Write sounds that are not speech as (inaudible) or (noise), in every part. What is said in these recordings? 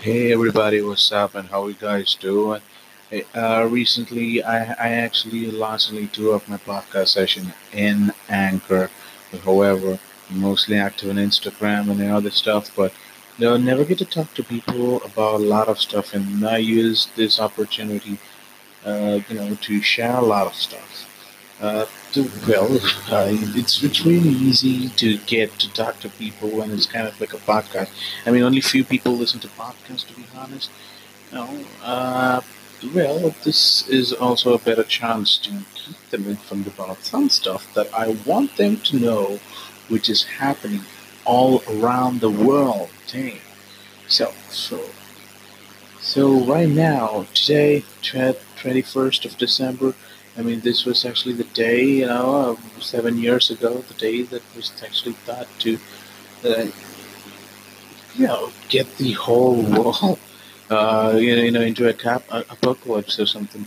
Hey everybody, what's up and how you guys doing? Uh, recently I, I actually lost only two of my podcast session in Anchor. However, mostly active on Instagram and other stuff, but they'll never get to talk to people about a lot of stuff and I use this opportunity uh, you know, to share a lot of stuff. Uh, to, well, uh, it's it's really easy to get to talk to people when it's kind of like a podcast. I mean, only few people listen to podcasts, to be honest. You uh, well, this is also a better chance to keep them informed about some stuff that I want them to know, which is happening all around the world. Damn. So, so so right now, today, twenty first of December. I mean, this was actually the day, you know, uh, seven years ago, the day that was actually thought to, uh, you know, get the whole world, (laughs) uh, you know, into a cap a apocalypse or something.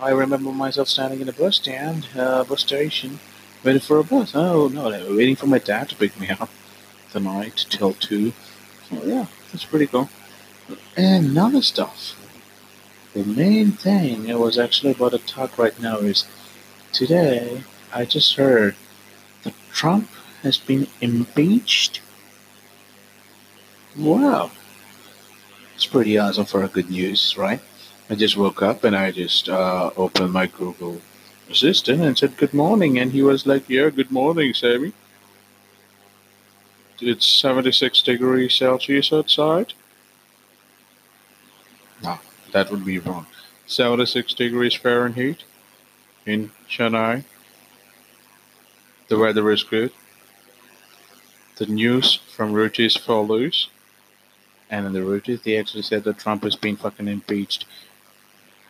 I remember myself standing in a bus stand, uh, bus station, waiting for a bus. Oh no, waiting for my dad to pick me up the night till two. So yeah, that's pretty cool. And other stuff. The main thing I was actually about to talk right now is today I just heard that Trump has been impeached. Wow. It's pretty awesome for a good news, right? I just woke up and I just uh, opened my Google Assistant and said good morning, and he was like, "Yeah, good morning, Sammy. It's 76 degrees Celsius outside." No, that would be wrong. 76 degrees Fahrenheit in Chennai. The weather is good. The news from Reuters follows. And in the Reuters, they actually said that Trump has been fucking impeached.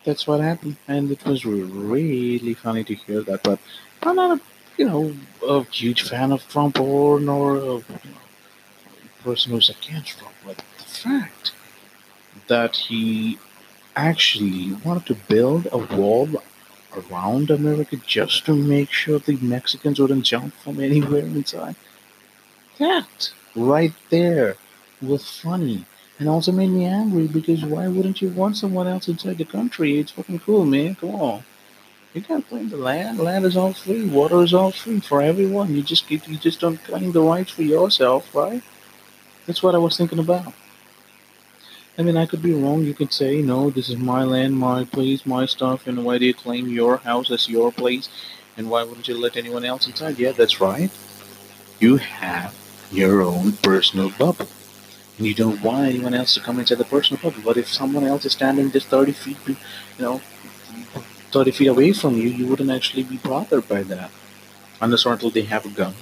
That's what happened. And it was really funny to hear that. But I'm not a, you know, a huge fan of Trump or nor a you know, person who's against Trump. But the fact that he actually wanted to build a wall around America just to make sure the Mexicans wouldn't jump from anywhere inside. That right there was funny and also made me angry because why wouldn't you want someone else inside the country? It's fucking cool, man. Come on. You can't claim the land. Land is all free. Water is all free for everyone. You just you just don't claim the rights for yourself, right? That's what I was thinking about. I mean, I could be wrong. You could say, no, this is my land, my place, my stuff, and why do you claim your house as your place? And why wouldn't you let anyone else inside? Yeah, that's right. You have your own personal bubble. And you don't want anyone else to come inside the personal bubble. But if someone else is standing just 30 feet, you know, 30 feet away from you, you wouldn't actually be bothered by that. Unless or until they have a gun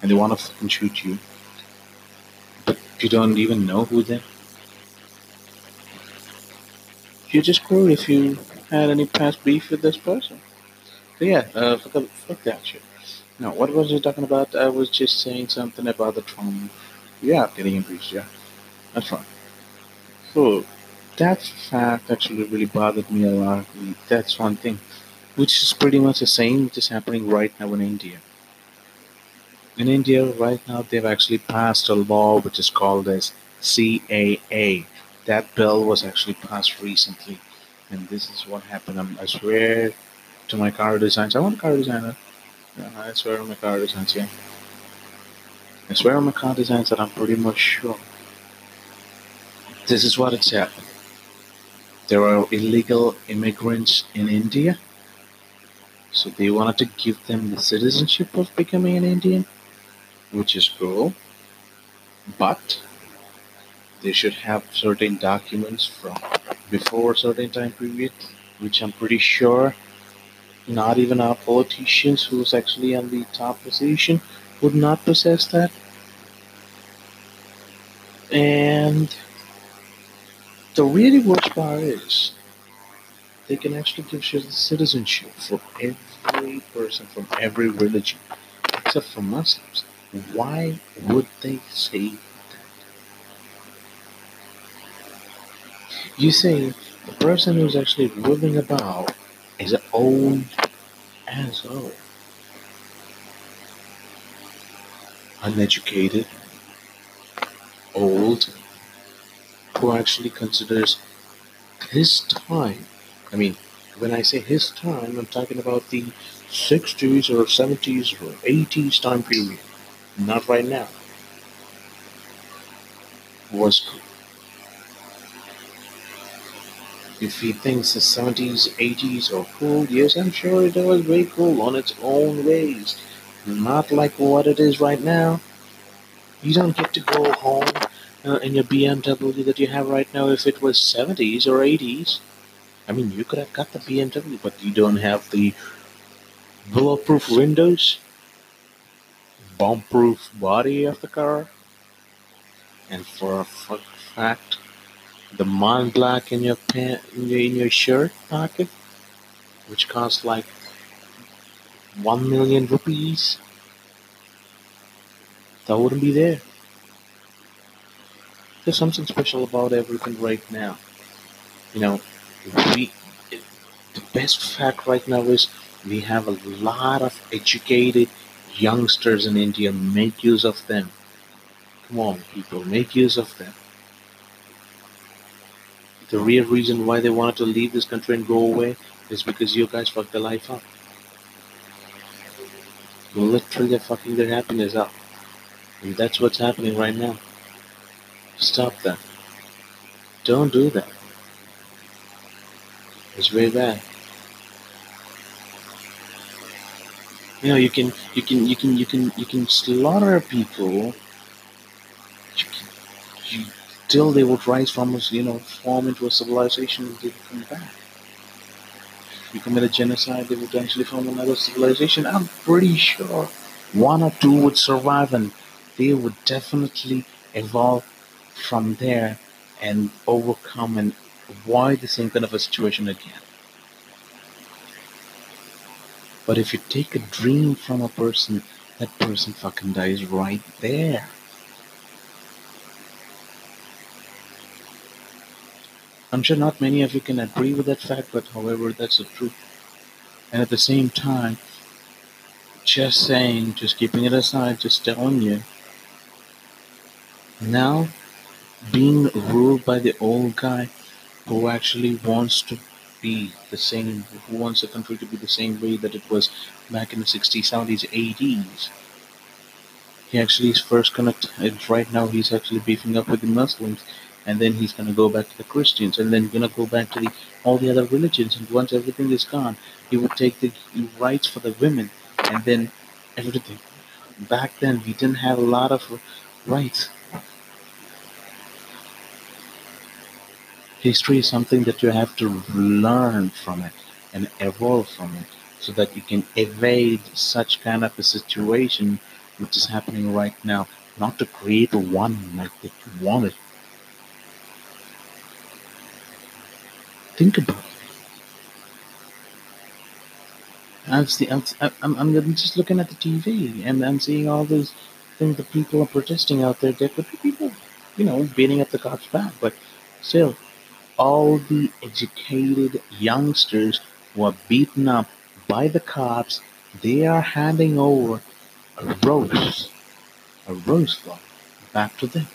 and they want to fucking shoot you. But you don't even know who they you're just cool if you had any past beef with this person. So yeah, uh, fuck, fuck that shit. No, what was I talking about? I was just saying something about the Trump. Yeah, getting impeached. Yeah, that's fine. So that fact actually really bothered me a lot. That's one thing, which is pretty much the same which is happening right now in India. In India, right now, they've actually passed a law which is called as CAA, that bill was actually passed recently, and this is what happened. I'm, I swear to my car designs. I want a car designer. Yeah, I swear on my car designs. Yeah, I swear on my car designs that I'm pretty much sure. This is what it's said. There are illegal immigrants in India, so they wanted to give them the citizenship of becoming an Indian, which is cool. But they should have certain documents from before a certain time period, which I'm pretty sure not even our politicians who's actually on the top position would not possess that. And the really worst part is they can actually give citizenship for every person from every religion, except for Muslims. Why would they say You see, the person who's actually moving about is an old as old, uneducated, old, who actually considers his time. I mean, when I say his time, I'm talking about the 60s or 70s or 80s time period, not right now. Was cool. If he thinks the 70s, 80s are cool, yes, I'm sure it was very cool on its own ways. Not like what it is right now. You don't get to go home uh, in your BMW that you have right now if it was 70s or 80s. I mean, you could have got the BMW, but you don't have the bulletproof windows, bomb-proof body of the car, and for a fact, the Mont Blanc in your pant in your, in your shirt pocket, which costs like one million rupees, that wouldn't be there. There's something special about everything right now. You know, we the best fact right now is we have a lot of educated youngsters in India. Make use of them. Come on, people, make use of them. The real reason why they wanted to leave this country and go away is because you guys fucked their life up. You're Literally fucking their happiness up. And that's what's happening right now. Stop that. Don't do that. It's very bad. You know, you can, you can, you can, you can, you can slaughter people. Till they would rise from us, you know, form into a civilization and they would come back. If you commit a genocide, they would eventually form another civilization. I'm pretty sure one or two would survive and they would definitely evolve from there and overcome and avoid the same kind of a situation again. But if you take a dream from a person, that person fucking dies right there. I'm sure not many of you can agree with that fact, but however, that's the truth. And at the same time, just saying, just keeping it aside, just telling you, now being ruled by the old guy who actually wants to be the same, who wants the country to be the same way that it was back in the 60s, 70s, 80s. He actually is first gonna, right now, he's actually beefing up with the Muslims, and then he's gonna go back to the Christians, and then gonna go back to the all the other religions. And once everything is gone, he would take the rights for the women, and then everything. Back then, we didn't have a lot of rights History is something that you have to learn from it and evolve from it so that you can evade such kind of a situation which is happening right now, not to create one like that you want it. Think about. I'm, I'm, I'm, I'm just looking at the TV and I'm seeing all these things that people are protesting out there. There could be people, you know, beating up the cops back, but still, all the educated youngsters who are beaten up by the cops, they are handing over a rose, a rose flower, back to them,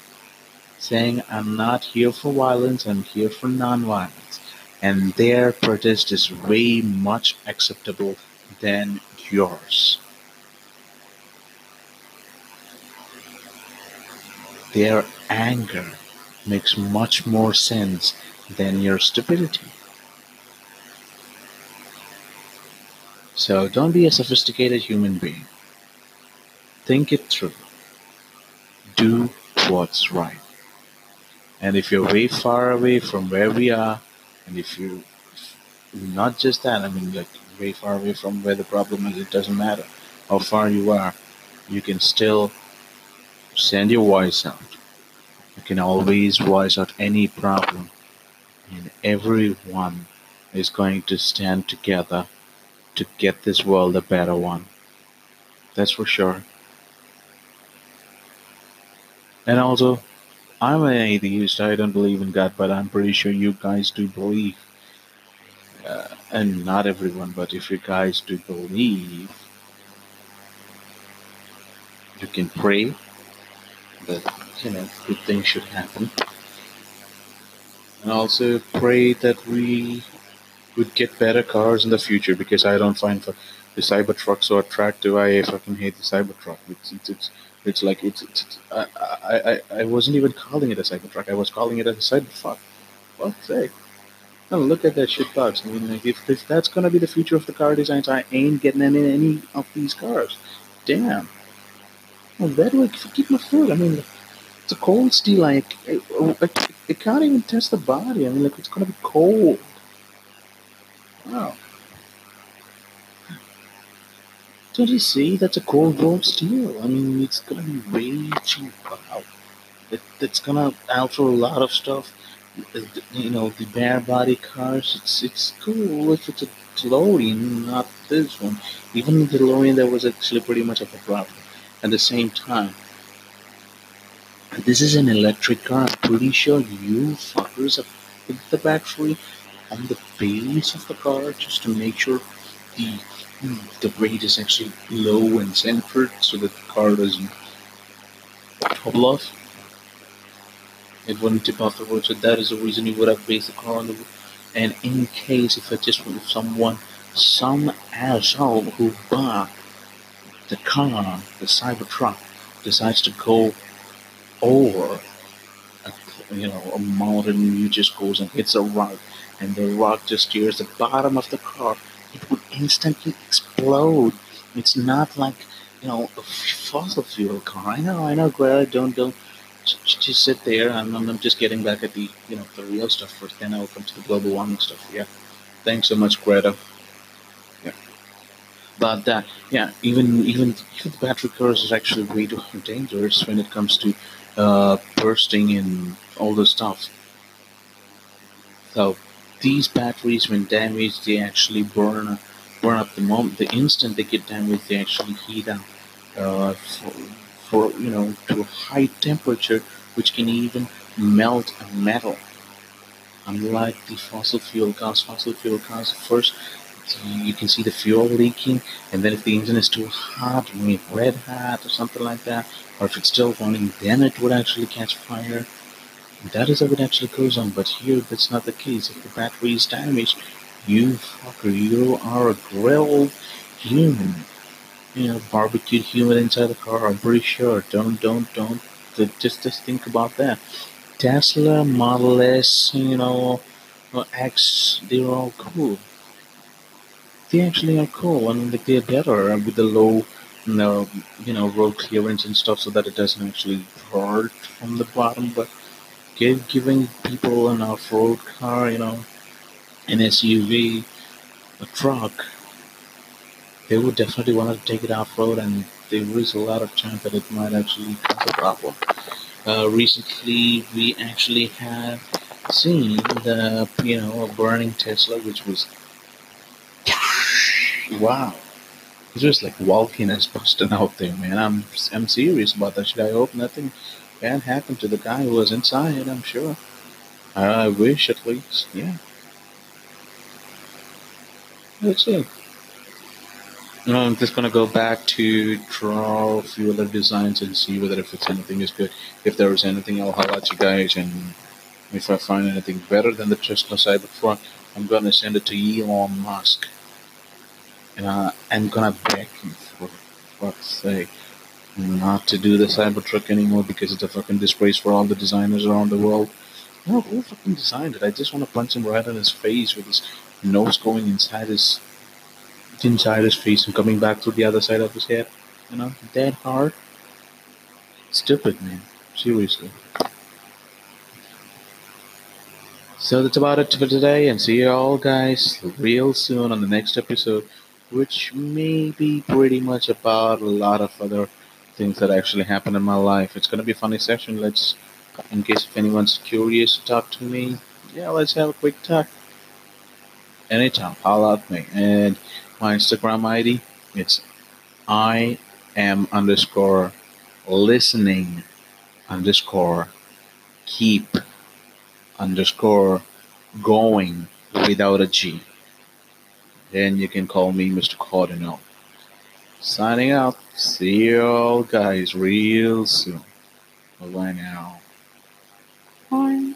saying, I'm not here for violence, I'm here for non-violence. And their protest is way much acceptable than yours. Their anger makes much more sense than your stupidity. So don't be a sophisticated human being. Think it through. Do what's right. And if you're way far away from where we are, and if you, not just that, I mean, like way far away from where the problem is, it doesn't matter how far you are, you can still send your voice out. You can always voice out any problem and everyone is going to stand together to get this world a better one. That's for sure. And also, I'm an atheist. I don't believe in God, but I'm pretty sure you guys do believe. Uh, and not everyone, but if you guys do believe, you can pray that you know good things should happen and also pray that we would get better cars in the future because I don't find the Cybertruck so attractive. I fucking hate the Cybertruck. It's it's it's, it's like it's, it's, I, I I wasn't even calling it a Cybertruck. I was calling it a Cyberfuck. What say? Oh, look at that shit box. I mean, if, if that's gonna be the future of the car designs, I ain't getting any any of these cars. Damn. Well, where do I keep my foot? I mean, it's a cold steel. Like, it, it, it can't even test the body. I mean, like, it's gonna be cold. Wow. Don't you see? That's a cold rolled steel. I mean, it's gonna be way too wow. It, it's gonna alter a lot of stuff. Uh, you know, the bare body cars. It's it's cool if it's a DeLorean, not this one. Even the DeLorean, that was actually pretty much of a problem. At the same time, this is an electric car. I'm pretty sure you fuckers have put the battery on the base of the car just to make sure the the rate is actually low in Sanford so that the car doesn't topple off. It wouldn't tip off the road, so that is the reason you would have based the car on the road. And in case if I just want someone some asshole who bought the car, the Cybertruck, decides to go over a, you know a mountain, you just goes and hits a rock and the rock just tears the bottom of the car, it would instantly explode. It's not like, you know, a fossil fuel car. I know, I know, Greta, don't, don't, just sit there. I'm, I'm just getting back at the, you know, the real stuff first. Then I'll come to the global warming stuff. Yeah. Thanks so much, Greta. Yeah. But uh, yeah, even even even the battery cars is actually way too dangerous when it comes to uh, bursting and all this stuff. So these batteries, when damaged, they actually burn burn up the moment. The instant they get damaged, they actually heat up uh, for, for you know to a high temperature, which can even melt a metal. Unlike the fossil fuel cars, fossil fuel cars first you can see the fuel leaking, and then if the engine is too hot, red hot or something like that, or if it's still running, then it would actually catch fire. That is how it actually goes on, but here that's not the case. If the battery is damaged, you fucker, you are a grilled human. You know, barbecued human inside the car, I'm pretty sure. Don't, don't, don't, just, just think about that. Tesla, Model S, you know, X, they're all cool. They actually are cool. I mean, they're better uh, with the low, you know, you know, road clearance and stuff so that it doesn't actually hurt from the bottom, but give, giving people an off-road car, you know, an SUV, a truck, they would definitely want to take it off-road, and they is a lot of chance that it might actually cause a problem. Uh, recently, we actually have seen the, you know, a burning Tesla, which was (laughs) wow. It's just like volcanoes busting out there, man. I'm I'm serious about that shit. I hope nothing bad happened to the guy who was inside, I'm sure. I wish at least, yeah. Let's see. I'm just gonna go back to draw a few other designs and see whether if it's anything is good. If there is anything, I'll highlight you guys, and if I find anything better than the Tesla Cybertruck, I'm gonna send it to Elon Musk, and uh, I'm gonna beg him for fuck's sake not to do the Cybertruck anymore because it's a fucking disgrace for all the designers around the world. No, who fucking designed it? I just want to punch him right in his face with his nose going inside his inside his face and coming back through the other side of his head. You know, dead hard. Stupid man. Seriously. So that's about it for today, and see you all guys real soon on the next episode, which may be pretty much about a lot of other things that actually happened in my life. It's going to be a funny session. Let's, in case if anyone's curious to talk to me, yeah, let's have a quick talk. Anytime, holla at me. And my Instagram ID, it's I am underscore listening underscore keep underscore going without a G. Then you can call me Mr. Cardinal. Signing out. See you all guys real soon. Bye bye now. Bye.